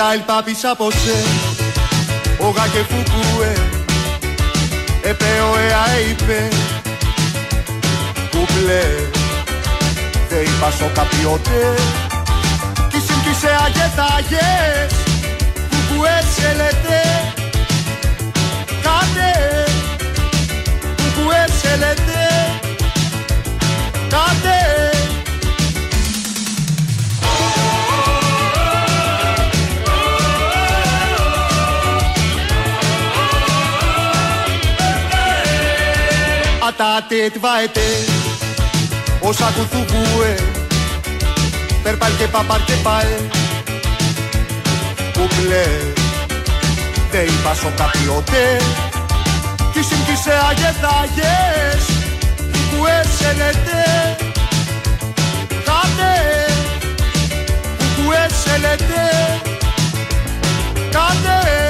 τα ελπάπης από σε Όγα και φουκουέ Επέ ο εα είπε. Κουμπλέ Δε είπα σο καπιότε Κι συμπτήσε αγετάγες Κουκουέ σε λέτε. Κάτε. Κουκουέ σε λέτε. Κάτε Atate tvaete Όσα κουθουκούε Περπάλ και παπάρ και πάε Κουκλέ Δε είπα σο καπιότε Κι συμπτήσε αγεθάγες Κουκουέ σε λέτε Κάτε Κουκουέ σε λέτε Κάτε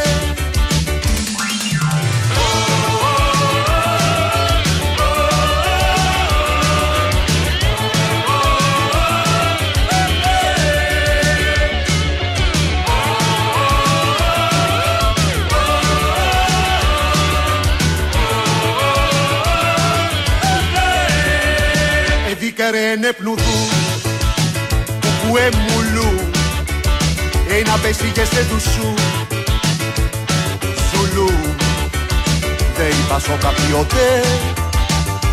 Εδίκαρε πνουδού Κουκουέ μουλού Ένα πέσηγε σε δουσού Ζουλού Δε είπα σο καπιότε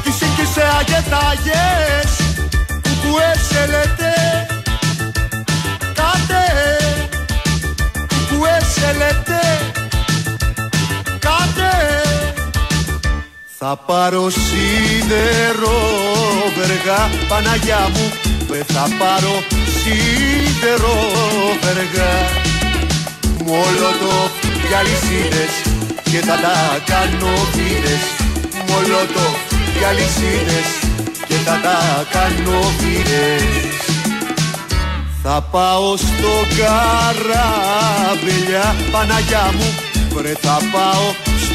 Κι σύγκυσε αγετάγες Κουκουέ σε λέτε θα πάρω σίδερο βεργά Παναγιά μου Δε θα πάρω σίδερο βεργά. Μολότο για λυσίδες Και θα τα κάνω βίδες Μολότο για λυσίδες Και θα τα κάνω βίδες θα πάω στο καράβελια Παναγιά μου Βρε θα πάω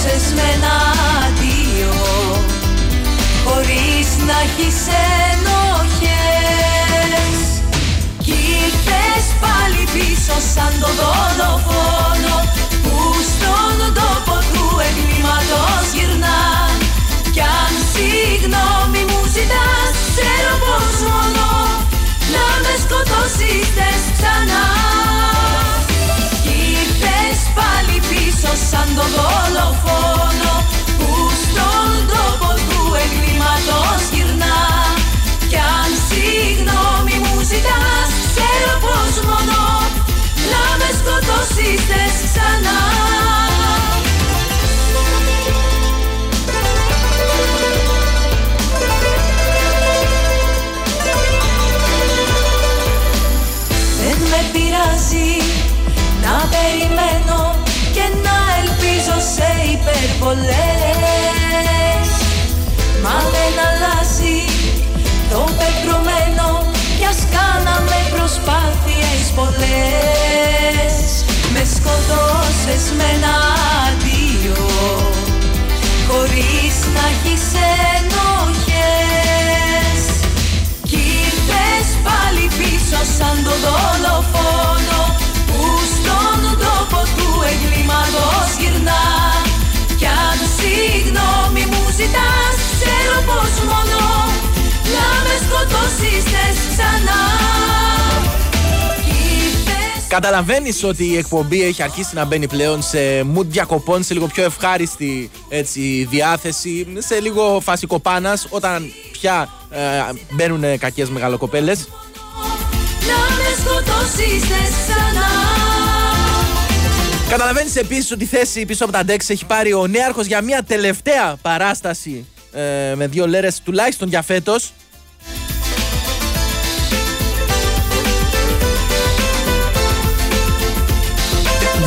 σκοτώσες με ένα αντίο χωρίς να έχεις ενοχές. Κι ήρθες πάλι πίσω σαν το δολοφόνο Που στον τόπο του εγκλήματος γυρνάς το δολοφόνο υπερβολές Μα δεν αλλάζει το πεπρωμένο κι ας κάναμε προσπάθειες πολλές. Με σκοτώσες με ένα αντίο χωρίς να έχεις ενοχές. Κι ήρθες πάλι πίσω σαν το δολοφόνο να με σκοτώσεις θες ξανά Κι ήρθες Καταλαβαίνεις ότι η εκπομπή έχει αρχίσει να μπαίνει πλέον σε mood διακοπών, σε λίγο πιο ευχάριστη έτσι, διάθεση, σε λίγο φασικοπάνα όταν πια ε, μπαίνουν κακές μεγαλοκοπέλες. Καταλαβαίνεις επίσης ότι η θέση πίσω από τα ντεξ έχει πάρει ο νέαρχος για μια τελευταία παράσταση ε, με δύο λέρες τουλάχιστον για φέτος.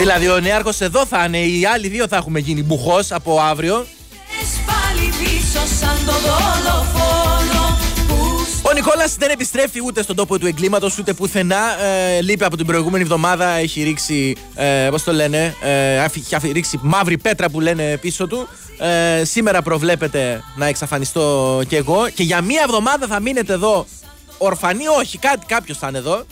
Δηλαδή ο νέαρχος εδώ θα είναι, οι άλλοι δύο θα έχουμε γίνει μπουχός από αύριο. Ο Νικόλας δεν επιστρέφει ούτε στον τόπο του εγκλήματος ούτε πουθενά. Ε, λείπει από την προηγούμενη εβδομάδα. Έχει ρίξει, ε, πώς το λένε, ε, έχει ρίξει μαύρη πέτρα που λένε πίσω του. Ε, σήμερα προβλέπεται να εξαφανιστώ κι εγώ. Και για μία εβδομάδα θα μείνετε εδώ ορφανοί. Όχι, κάτι, κάποιος θα είναι εδώ.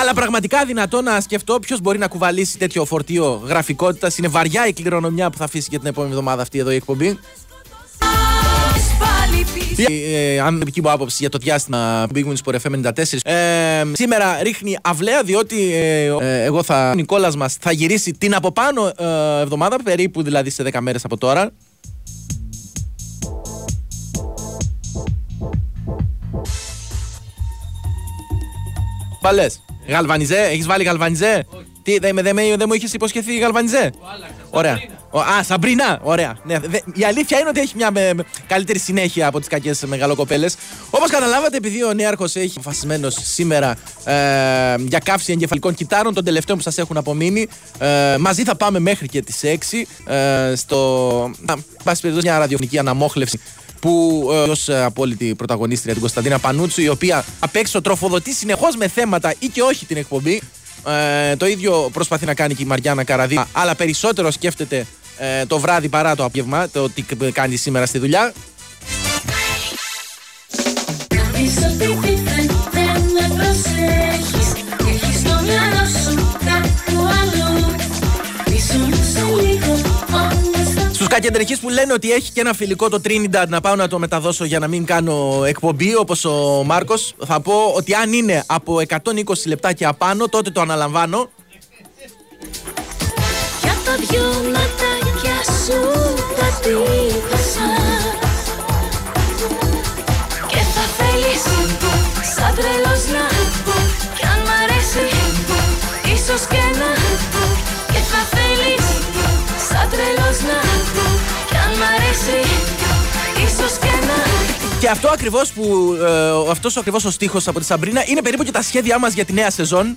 Αλλά πραγματικά δυνατό να σκεφτώ ποιος μπορεί να κουβαλήσει τέτοιο φορτίο γραφικότητας. Είναι βαριά η κληρονομιά που θα αφήσει για την επόμενη εβδομάδα αυτή εδώ η εκπομπή. Ε, αν δική μου άποψη για το διάστημα Big Wings for FM 94. Ε, σήμερα ρίχνει αυλαία διότι ε, ε, εγώ θα. Ο Νικόλας μας θα γυρίσει την από πάνω ε, εβδομάδα, περίπου δηλαδή σε 10 μέρες από τώρα. Παλέ. Γαλβανιζέ, έχεις βάλει γαλβανιζέ; Τι, δεν δε, δε, μου είχε υποσχεθεί γαλβανιζέ; Ωραία. Α, Σαμπρίνα! Ωραία. Ναι, δε, η αλήθεια είναι ότι έχει μια με, με, καλύτερη συνέχεια από τις κακές μεγαλοκοπέλες. Όπως καταλάβατε, επειδή ο Νέαρχος έχει αποφασισμένος σήμερα ε, για καύση εγκεφαλικών κυτάρων, των τελευταίων που σας έχουν απομείνει, ε, μαζί θα πάμε μέχρι και τις 6 ε, στο. πάση περιπτώσει, μια ραδιοφωνική αναμόχλευση που ε, ως ε, απόλυτη πρωταγωνίστρια την Κωνσταντίνα Πανούτσου, η οποία απ' έξω τροφοδοτεί συνεχώς με θέματα ή και όχι την εκπομπή. Ε, το ίδιο προσπαθεί να κάνει και η Μαριάννα Καραδί, αλλά περισσότερο σκέφτεται ε, το βράδυ παρά το απόγευμα, το τι κάνει σήμερα στη δουλειά. Στου κακεντρεχεί που λένε ότι έχει και ένα φιλικό το Trinidad να πάω να το μεταδώσω για να μην κάνω εκπομπή όπως ο Μάρκος, θα πω ότι αν είναι από 120 λεπτά και απάνω, τότε το αναλαμβάνω. Για τα δυο ματάκια σου τα τύπωσα Και θα θέλεις σαν τρελός να Κι αν μ' αρέσει ίσως και να. Και θα θέλεις σαν τρελός να Κι αν μ' αρέσει ίσως και να και αυτό ακριβώς που. Ε, αυτός ακριβώς ο στίχος από τη Σαμπρίνα είναι περίπου και τα σχέδιά μας για τη νέα σεζόν.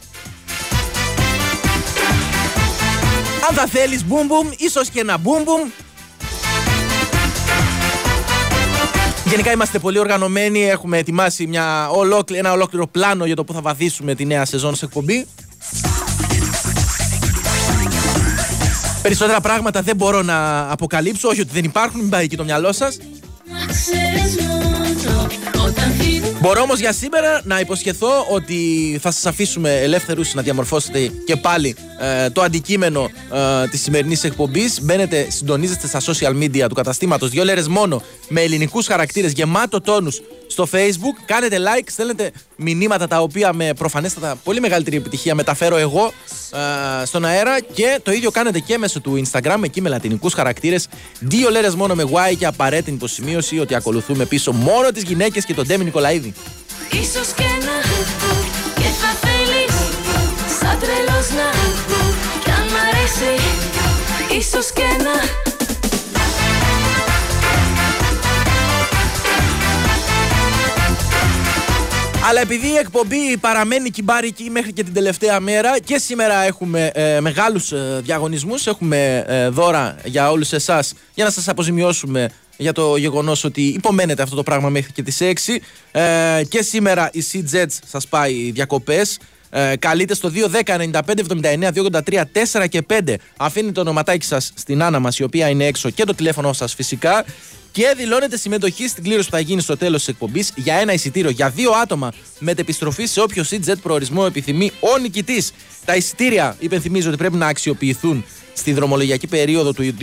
Αν θα θέλεις μπουμ μπουμ, ίσως και ένα μπουμ μπουμ. Γενικά είμαστε πολύ οργανωμένοι, έχουμε ετοιμάσει μια ολόκλη, ένα ολόκληρο πλάνο για το που θα βαθίσουμε τη νέα σεζόν σε εκπομπή. Περισσότερα πράγματα δεν μπορώ να αποκαλύψω, όχι ότι δεν υπάρχουν, μην πάει εκεί το μυαλό σας. Μπορώ όμως για σήμερα να υποσχεθώ ότι θα σας αφήσουμε ελεύθερους να διαμορφώσετε και πάλι ε, το αντικείμενο ε, της σημερινής εκπομπής. Μπαίνετε, συντονίζεστε στα social media του καταστήματος δύο λέρες μόνο με ελληνικούς χαρακτήρες γεμάτο τόνους στο facebook. Κάνετε like, στέλνετε μηνύματα τα οποία με προφανέστατα πολύ μεγαλύτερη επιτυχία μεταφέρω εγώ ε, στον αέρα και το ίδιο κάνετε και μέσω του Instagram εκεί με λατινικούς χαρακτήρες. Δύο λέρες μόνο με Y και απαραίτητη υποσημείωση ότι ακολουθούμε πίσω μόνο τις γυναίκες και τον Ντέμι Νικολαίδη. Ίσως και να και θα θέλεις σαν τρελός να κι αν μ' αρέσει ίσως και να Αλλά επειδή η εκπομπή παραμένει κυμπάρικη μέχρι και την τελευταία μέρα και σήμερα έχουμε ε, μεγάλους ε, διαγωνισμούς, έχουμε ε, δώρα για όλους εσάς για να σας αποζημιώσουμε για το γεγονός ότι υπομένετε αυτό το πράγμα μέχρι και τις 6 ε, και σήμερα η Sea Jets σας πάει διακοπές ε, καλείτε στο 210 95 79 283 4 και 5 αφήνει το ονοματάκι σας στην Άννα μας η οποία είναι έξω και το τηλέφωνο σας φυσικά και δηλώνετε συμμετοχή στην κλήρωση που θα γίνει στο τέλος της εκπομπής για ένα εισιτήριο για δύο άτομα με επιστροφή σε όποιο CJ προορισμό επιθυμεί ο νικητής. Τα εισιτήρια, υπενθυμίζω ότι πρέπει να αξιοποιηθούν στη δρομολογιακή περίοδο του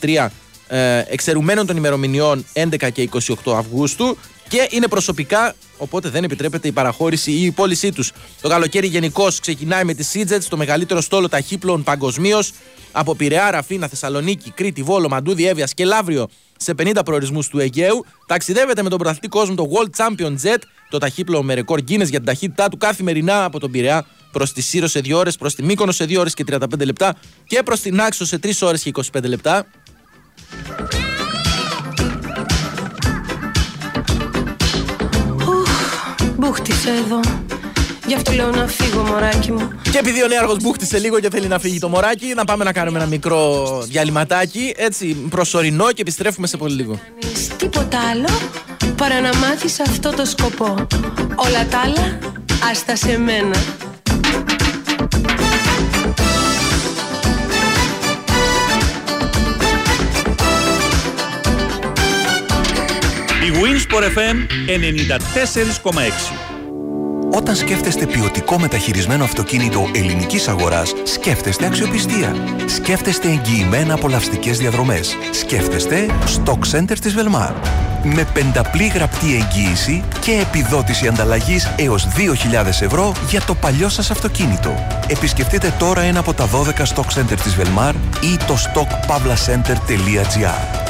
2023 ε, εξαιρουμένων των ημερομηνιών 11 και 28 Αυγούστου και είναι προσωπικά οπότε δεν επιτρέπεται η παραχώρηση ή η πώλησή τους. Το καλοκαίρι γενικώς ξεκινάει με τη Σίτζετς, το μεγαλύτερο στόλο ταχύπλων παγκοσμίως, από Πειραιά, Ραφίνα, Θεσσαλονίκη, Κρήτη, Βόλο, Μαντούδη, Εύβοια και Λαύριο σε 50 προορισμούς του Αιγαίου. Ταξιδεύεται με τον πρωταθλητή κόσμο το World Champion Jet, το ταχύπλο με ρεκόρ Guinness για την ταχύτητά του καθημερινά από τον Πειραιά προς τη Σύρο σε 2 ώρες, προς τη Μύκονο σε 2 ώρες και 35 λεπτά και προς την Άξο σε 3 ώρες και 25 λεπτά. Μπούχτισε εδώ. Γι' αυτό λέω να φύγω, μωράκι μου. Και επειδή ο νέαρχος μπούχτισε λίγο και θέλει να φύγει το μωράκι, να πάμε να κάνουμε ένα μικρό διαλυματάκι. Έτσι, προσωρινό και επιστρέφουμε σε πολύ λίγο. Κάνεις τίποτα άλλο παρά να μάθεις αυτό το σκοπό. Όλα τα άλλα, άστα σε μένα. Winsport FM 94,6 Όταν σκέφτεστε ποιοτικό μεταχειρισμένο αυτοκίνητο ελληνικής αγοράς, σκέφτεστε αξιοπιστία. Σκέφτεστε εγγυημένα απολαυστικές διαδρομές. Σκέφτεστε Stock Center της Velmar. Με πενταπλή γραπτή εγγύηση και επιδότηση ανταλλαγής έως 2.000 ευρώ για το παλιό σας αυτοκίνητο. Επισκεφτείτε τώρα ένα από τα 12 Stock Center της Velmar ή το stockpavlacenter.gr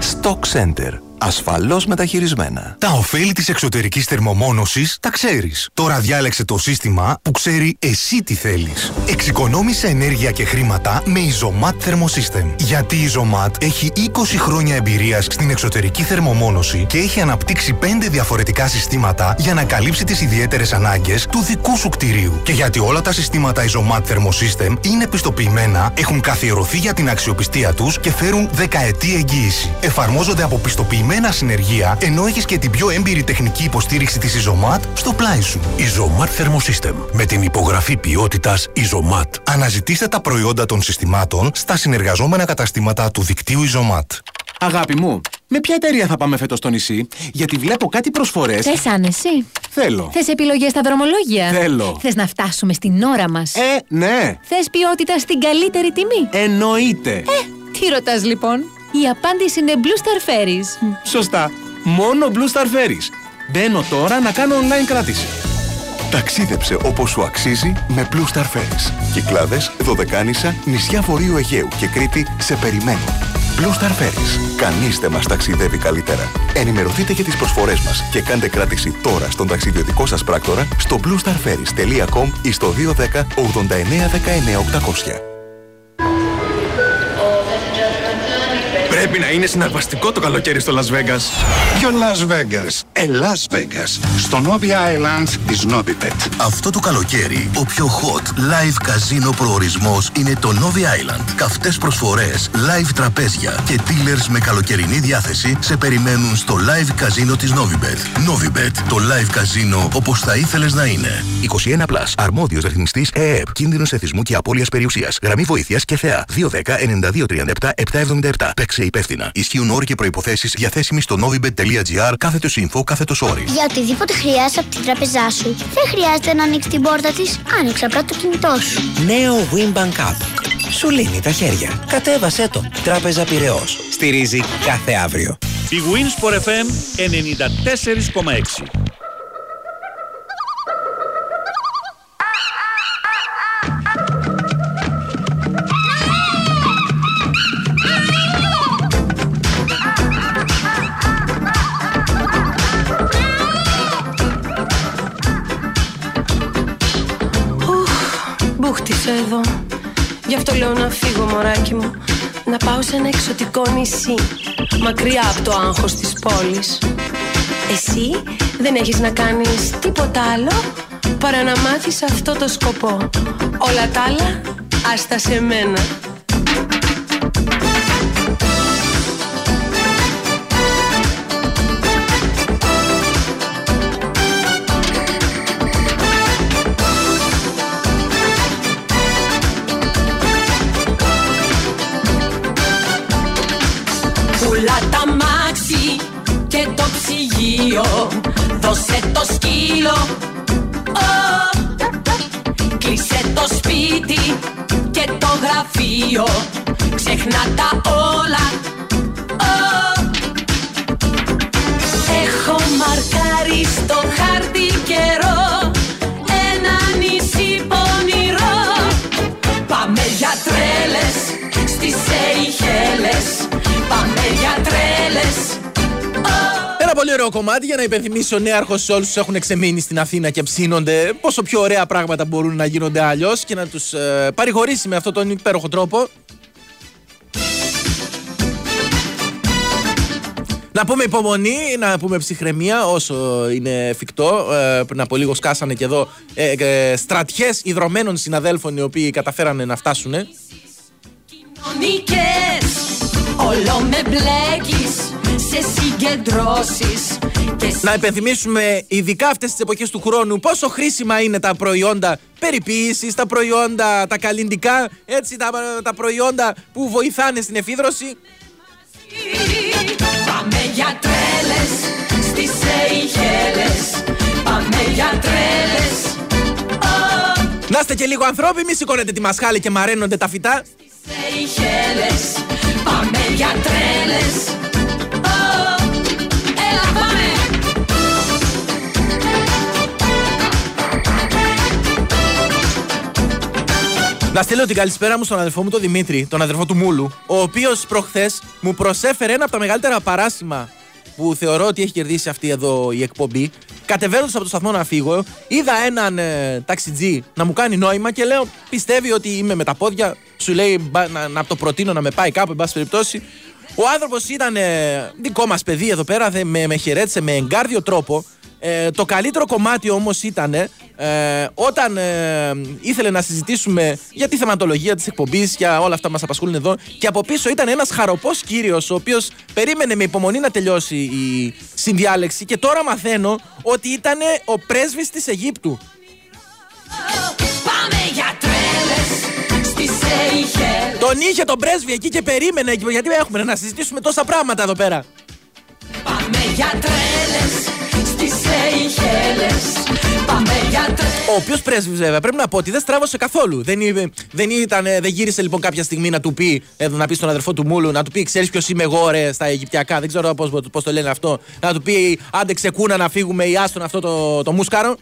Stock Center. Ασφαλώς μεταχειρισμένα. Τα ωφέλη της εξωτερικής θερμομόνωσης τα ξέρεις. Τώρα διάλεξε το σύστημα που ξέρει εσύ τι θέλεις. Εξοικονόμησε ενέργεια και χρήματα με Isomat Thermosystem. Γιατί η Isomat έχει 20 χρόνια εμπειρίας στην εξωτερική θερμομόνωση και έχει αναπτύξει 5 διαφορετικά συστήματα για να καλύψει τις ιδιαίτερες ανάγκες του δικού σου κτηρίου. Και γιατί όλα τα συστήματα Isomat Thermosystem είναι πιστοποιημένα, έχουν καθιερωθεί για την αξιοπιστία τους και φέρουν δεκαετή εγγύηση. Εφαρμόζονται από πιστοποιημένα συνεργεία, ενώ έχει και την πιο έμπειρη τεχνική υποστήριξη της Isomat στο πλάι σου. Isomat Thermosystem. Με την υπογραφή ποιότητας Isomat. Αναζητήστε τα προϊόντα των συστημάτων στα συνεργαζόμενα καταστήματα του δικτύου Isomat. Αγάπη μου, με ποια εταιρεία θα πάμε φέτος στο νησί, γιατί βλέπω κάτι προσφορές. Θες άνεση; Θέλω. Θες επιλογές στα δρομολόγια; Θέλω. Θες να φτάσουμε στην ώρα μας; Ε, ναι. Θες ποιότητα στην καλύτερη τιμή; Εννοείται. Ε, τι ρωτάς λοιπόν; Η απάντηση είναι Blue Star Ferries. Σωστά. Μόνο Blue Star Ferries. Μπαίνω τώρα να κάνω online κράτηση. Ταξίδεψε όπως σου αξίζει με Blue Star Ferries. Κυκλάδες, Δωδεκάνησα, νησιά Βορείου Αιγαίου και Κρήτη σε περιμένουν. Blue Star Ferries. Κανείς δεν μας ταξιδεύει καλύτερα. Ενημερωθείτε για τις προσφορές μας και κάντε κράτηση τώρα στον ταξιδιωτικό σας πράκτορα στο bluestarferries.com ή στο 210 89 19 800. Πρέπει να είναι συναρπαστικό το καλοκαίρι στο Las Vegas. Ποιο Las Vegas; Ε, Las Vegas. Στο Novi Island της Novibet. Αυτό το καλοκαίρι, ο πιο hot live καζίνο προορισμός είναι το Novi Island. Καυτές προσφορές, live τραπέζια και dealers με καλοκαιρινή διάθεση σε περιμένουν στο live καζίνο της Novibet. Novibet, το live καζίνο όπως θα ήθελες να είναι. 21 Plus. Αρμόδιος ρυθμιστής ΕΕΠ. Κίνδυνος εθισμού και απώλειας περιουσίας. Γραμμή βοήθειας και θεά. 210 9237 777. Παίξε υπεύθυνα. Ισχύουν όροι και προϋποθέσεις διαθέσιμοι στο novibet.gr κάθετος info κάθετος όροι. Για οτιδήποτε χρειάζεσαι από την τράπεζά σου, δεν χρειάζεται να ανοίξεις την πόρτα της. Άνοιξε απλά το κινητό σου. Νέο Winbank App. Σου λύνει τα χέρια. Κατέβασέ το. Τράπεζα Πυραιός. Στηρίζει κάθε αύριο. Η Winsport FM 94,6 Μπούχτισε εδώ. Γι' αυτό λέω να φύγω, μωράκι μου. Να πάω σε ένα εξωτικό νησί. Μακριά από το άγχος της πόλης. Εσύ δεν έχεις να κάνεις τίποτα άλλο παρά να μάθεις αυτό το σκοπό. Όλα τα άλλα, άστα σε μένα. Δώσε το σκύλο. Κλισέ το σπίτι και το γραφείο. Ξεχνά τα όλα. Έχω μαρκάρει στο χάρτη καιρό. Ένα νησί πονηρό. Πάμε για τρέλες στις Σεϊχέλες. Πάμε για τρέλες δεύτερο κομμάτι για να υπενθυμίσει ο νέαρχος σε όλους τους έχουν εξεμείνει στην Αθήνα και ψήνονται πόσο πιο ωραία πράγματα μπορούν να γίνονται αλλιώς και να τους παρηγορήσει με αυτόν τον υπέροχο τρόπο. Να πούμε υπομονή, να πούμε ψυχραιμία όσο είναι εφικτό. Ε, πριν από λίγο σκάσανε και εδώ ε, ε, στρατιές ιδρωμένων συναδέλφων οι οποίοι καταφέρανε να φτάσουν. Κοινωνικές, όλο με μπλέκεις σε συγκεντρώσεις και Να υπενθυμίσουμε ειδικά αυτές τις εποχές του χρόνου πόσο χρήσιμα είναι τα προϊόντα περιποίησης, τα προϊόντα τα καλλιντικά, έτσι τα, τα προϊόντα που βοηθάνε στην εφίδρωση. Πάμε για τρέλες στις Σεϊχέλες Πάμε για τρέλες Να είστε και λίγο ανθρώποι, μη σηκώνετε τη μασχάλη και μαραίνονται τα φυτά. Σεϊχέλες Πάμε για τρέλες Ω, Έλα πάμε. Να στείλω την καλησπέρα μου στον αδερφό μου τον Δημήτρη, τον αδερφό του Μούλου, ο οποίος προχθές μου προσέφερε ένα από τα μεγαλύτερα παράσημα που θεωρώ ότι έχει κερδίσει αυτή εδώ η εκπομπή. Κατεβαίνοντας από το σταθμό να φύγω, είδα έναν ε, ταξιτζή να μου κάνει νόημα και λέω: Πιστεύει ότι είμαι με τα πόδια. Σου λέει «Μπα- να, να το προτείνω να με πάει κάπου, εν πάση περιπτώσει. Ο άνθρωπος ήταν ε, δικό μας παιδί εδώ πέρα, δε, με, με χαιρέτησε με εγκάρδιο τρόπο. Ε, το καλύτερο κομμάτι όμως ήταν ε, όταν ε, ήθελε να συζητήσουμε για τη θεματολογία της εκπομπής, για όλα αυτά που μας απασχολούν εδώ και από πίσω ήταν ένας χαροπός κύριος ο οποίος περίμενε με υπομονή να τελειώσει η συνδιάλεξη και τώρα μαθαίνω ότι ήταν ο πρέσβης της Αιγύπτου. Πάμε για τρέλες στις Σεϊχέλες Τον είχε τον πρέσβη εκεί και περίμενε γιατί έχουμε να συζητήσουμε τόσα πράγματα εδώ πέρα. Πάμε για τρέλες στις Σεϊχέλες Πάμε για τρέλες Ο οποίος πρέσβης, βέβαια, πρέπει να πω ότι δεν στράβωσε καθόλου. Δεν, είπε- δεν, ήταν, δεν γύρισε λοιπόν κάποια στιγμή να του πει, ε, να πει στον αδερφό του Μούλου, να του πει: Ξέρεις ποιος είμαι εγώ, ρε, στα Αιγυπτιακά; Δεν ξέρω πώ πώς το λένε αυτό. Να του πει: Άντε ξεκούνα να φύγουμε ή άστον αυτό το, το μούσκαρο.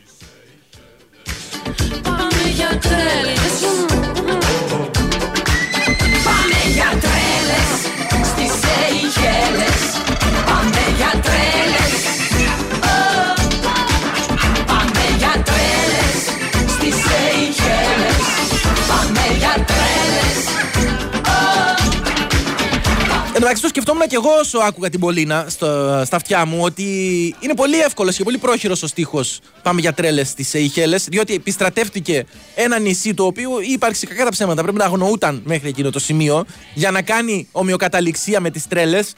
Πάμε για τρέλες μεταξύ το σκεφτόμουν και εγώ όσο άκουγα την Πολίνα στο, στα αυτιά μου ότι είναι πολύ εύκολος και πολύ πρόχειρος ο στίχος Πάμε για τρέλες στις Σεϊχέλες, διότι επιστρατεύτηκε ένα νησί το οποίο η ύπαρξη κακά τα ψέματα πρέπει να αγνοούταν μέχρι εκείνο το σημείο για να κάνει ομοιοκαταληξία με τις τρέλες.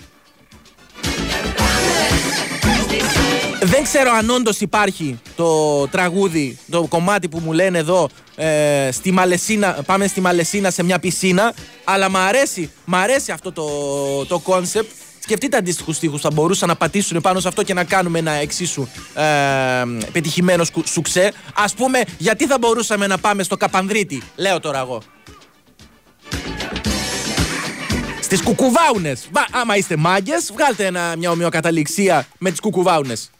Δεν ξέρω αν όντως υπάρχει το τραγούδι, το κομμάτι που μου λένε εδώ ε, στη Μαλεσίνα, πάμε στη Μαλεσίνα σε μια πισίνα, αλλά μ' αρέσει, μ' αρέσει αυτό το, το concept. Σκεφτείτε αντίστοιχους στίχους θα μπορούσαν να πατήσουν πάνω σε αυτό και να κάνουμε ένα εξίσου ε, πετυχημένο σκου- σουξέ. Ας πούμε, γιατί θα μπορούσαμε να πάμε στο Καπανδρίτη, λέω τώρα εγώ. Στις κουκουβάουνες. Βα, άμα είστε μάγκες, βγάλτε ένα, μια ομοιοκαταληξία με τις κουκουβάουνες.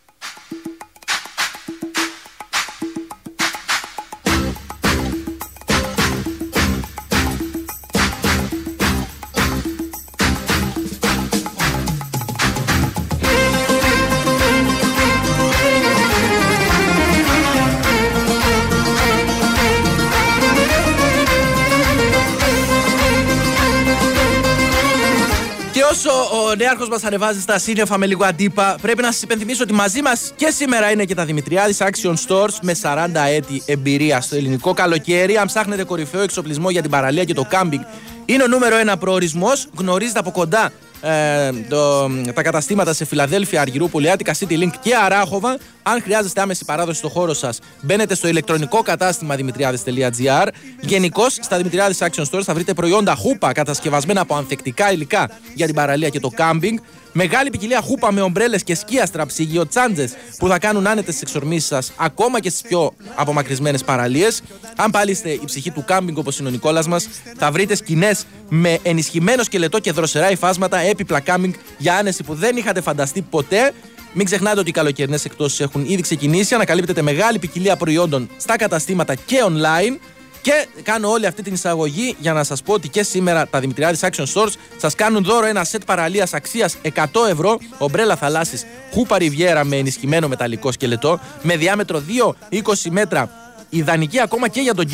Όσο ο νέαρχος μας ανεβάζει στα σύννεφα με λίγο αντίπα, πρέπει να σας υπενθυμίσω ότι μαζί μας και σήμερα είναι και τα Δημητριάδης Action Stores με 40 έτη εμπειρία στο ελληνικό καλοκαίρι. Αν ψάχνετε κορυφαίο εξοπλισμό για την παραλία και το κάμπινγκ, είναι ο νούμερο ένα προορισμός. Γνωρίζετε από κοντά ε, το, τα καταστήματα σε Φιλαδέλφια, Αργυρούπολη, Άτικα, City Link και Αράχοβα. Αν χρειάζεστε άμεση παράδοση στο χώρο σας, μπαίνετε στο ηλεκτρονικό κατάστημα δημητριάδε.gr. Γενικώς στα Δημητριάδε Action Stores θα βρείτε προϊόντα χούπα κατασκευασμένα από ανθεκτικά υλικά για την παραλία και το κάμπινγκ. Μεγάλη ποικιλία χούπα με ομπρέλες και σκίαστρα, ψυγειοτσάντζε που θα κάνουν άνετες τι εξορμήσεις σας ακόμα και στις πιο απομακρυσμένες παραλίες. Αν πάλι είστε η ψυχή του κάμπινγκ όπως είναι ο Νικόλας μας, θα βρείτε σκηνές με ενισχυμένο σκελετό και δροσερά υφάσματα έπιπλα κάμπινγκ για άνεση που δεν είχατε φανταστεί ποτέ. Μην ξεχνάτε ότι οι καλοκαιρινές εκτόσει έχουν ήδη ξεκινήσει. Ανακαλύπτετε μεγάλη ποικιλία προϊόντων στα καταστήματα και online. Και κάνω όλη αυτή την εισαγωγή για να σας πω ότι και σήμερα τα Δημητριάδης Action Stores σας κάνουν δώρο ένα σετ παραλίας αξίας 100 ευρώ. Ομπρέλα θαλάσσης Χούπα Ριβιέρα με ενισχυμένο μεταλλικό σκελετό με διάμετρο 2,20 μέτρα. Ιδανική ακόμα και για τον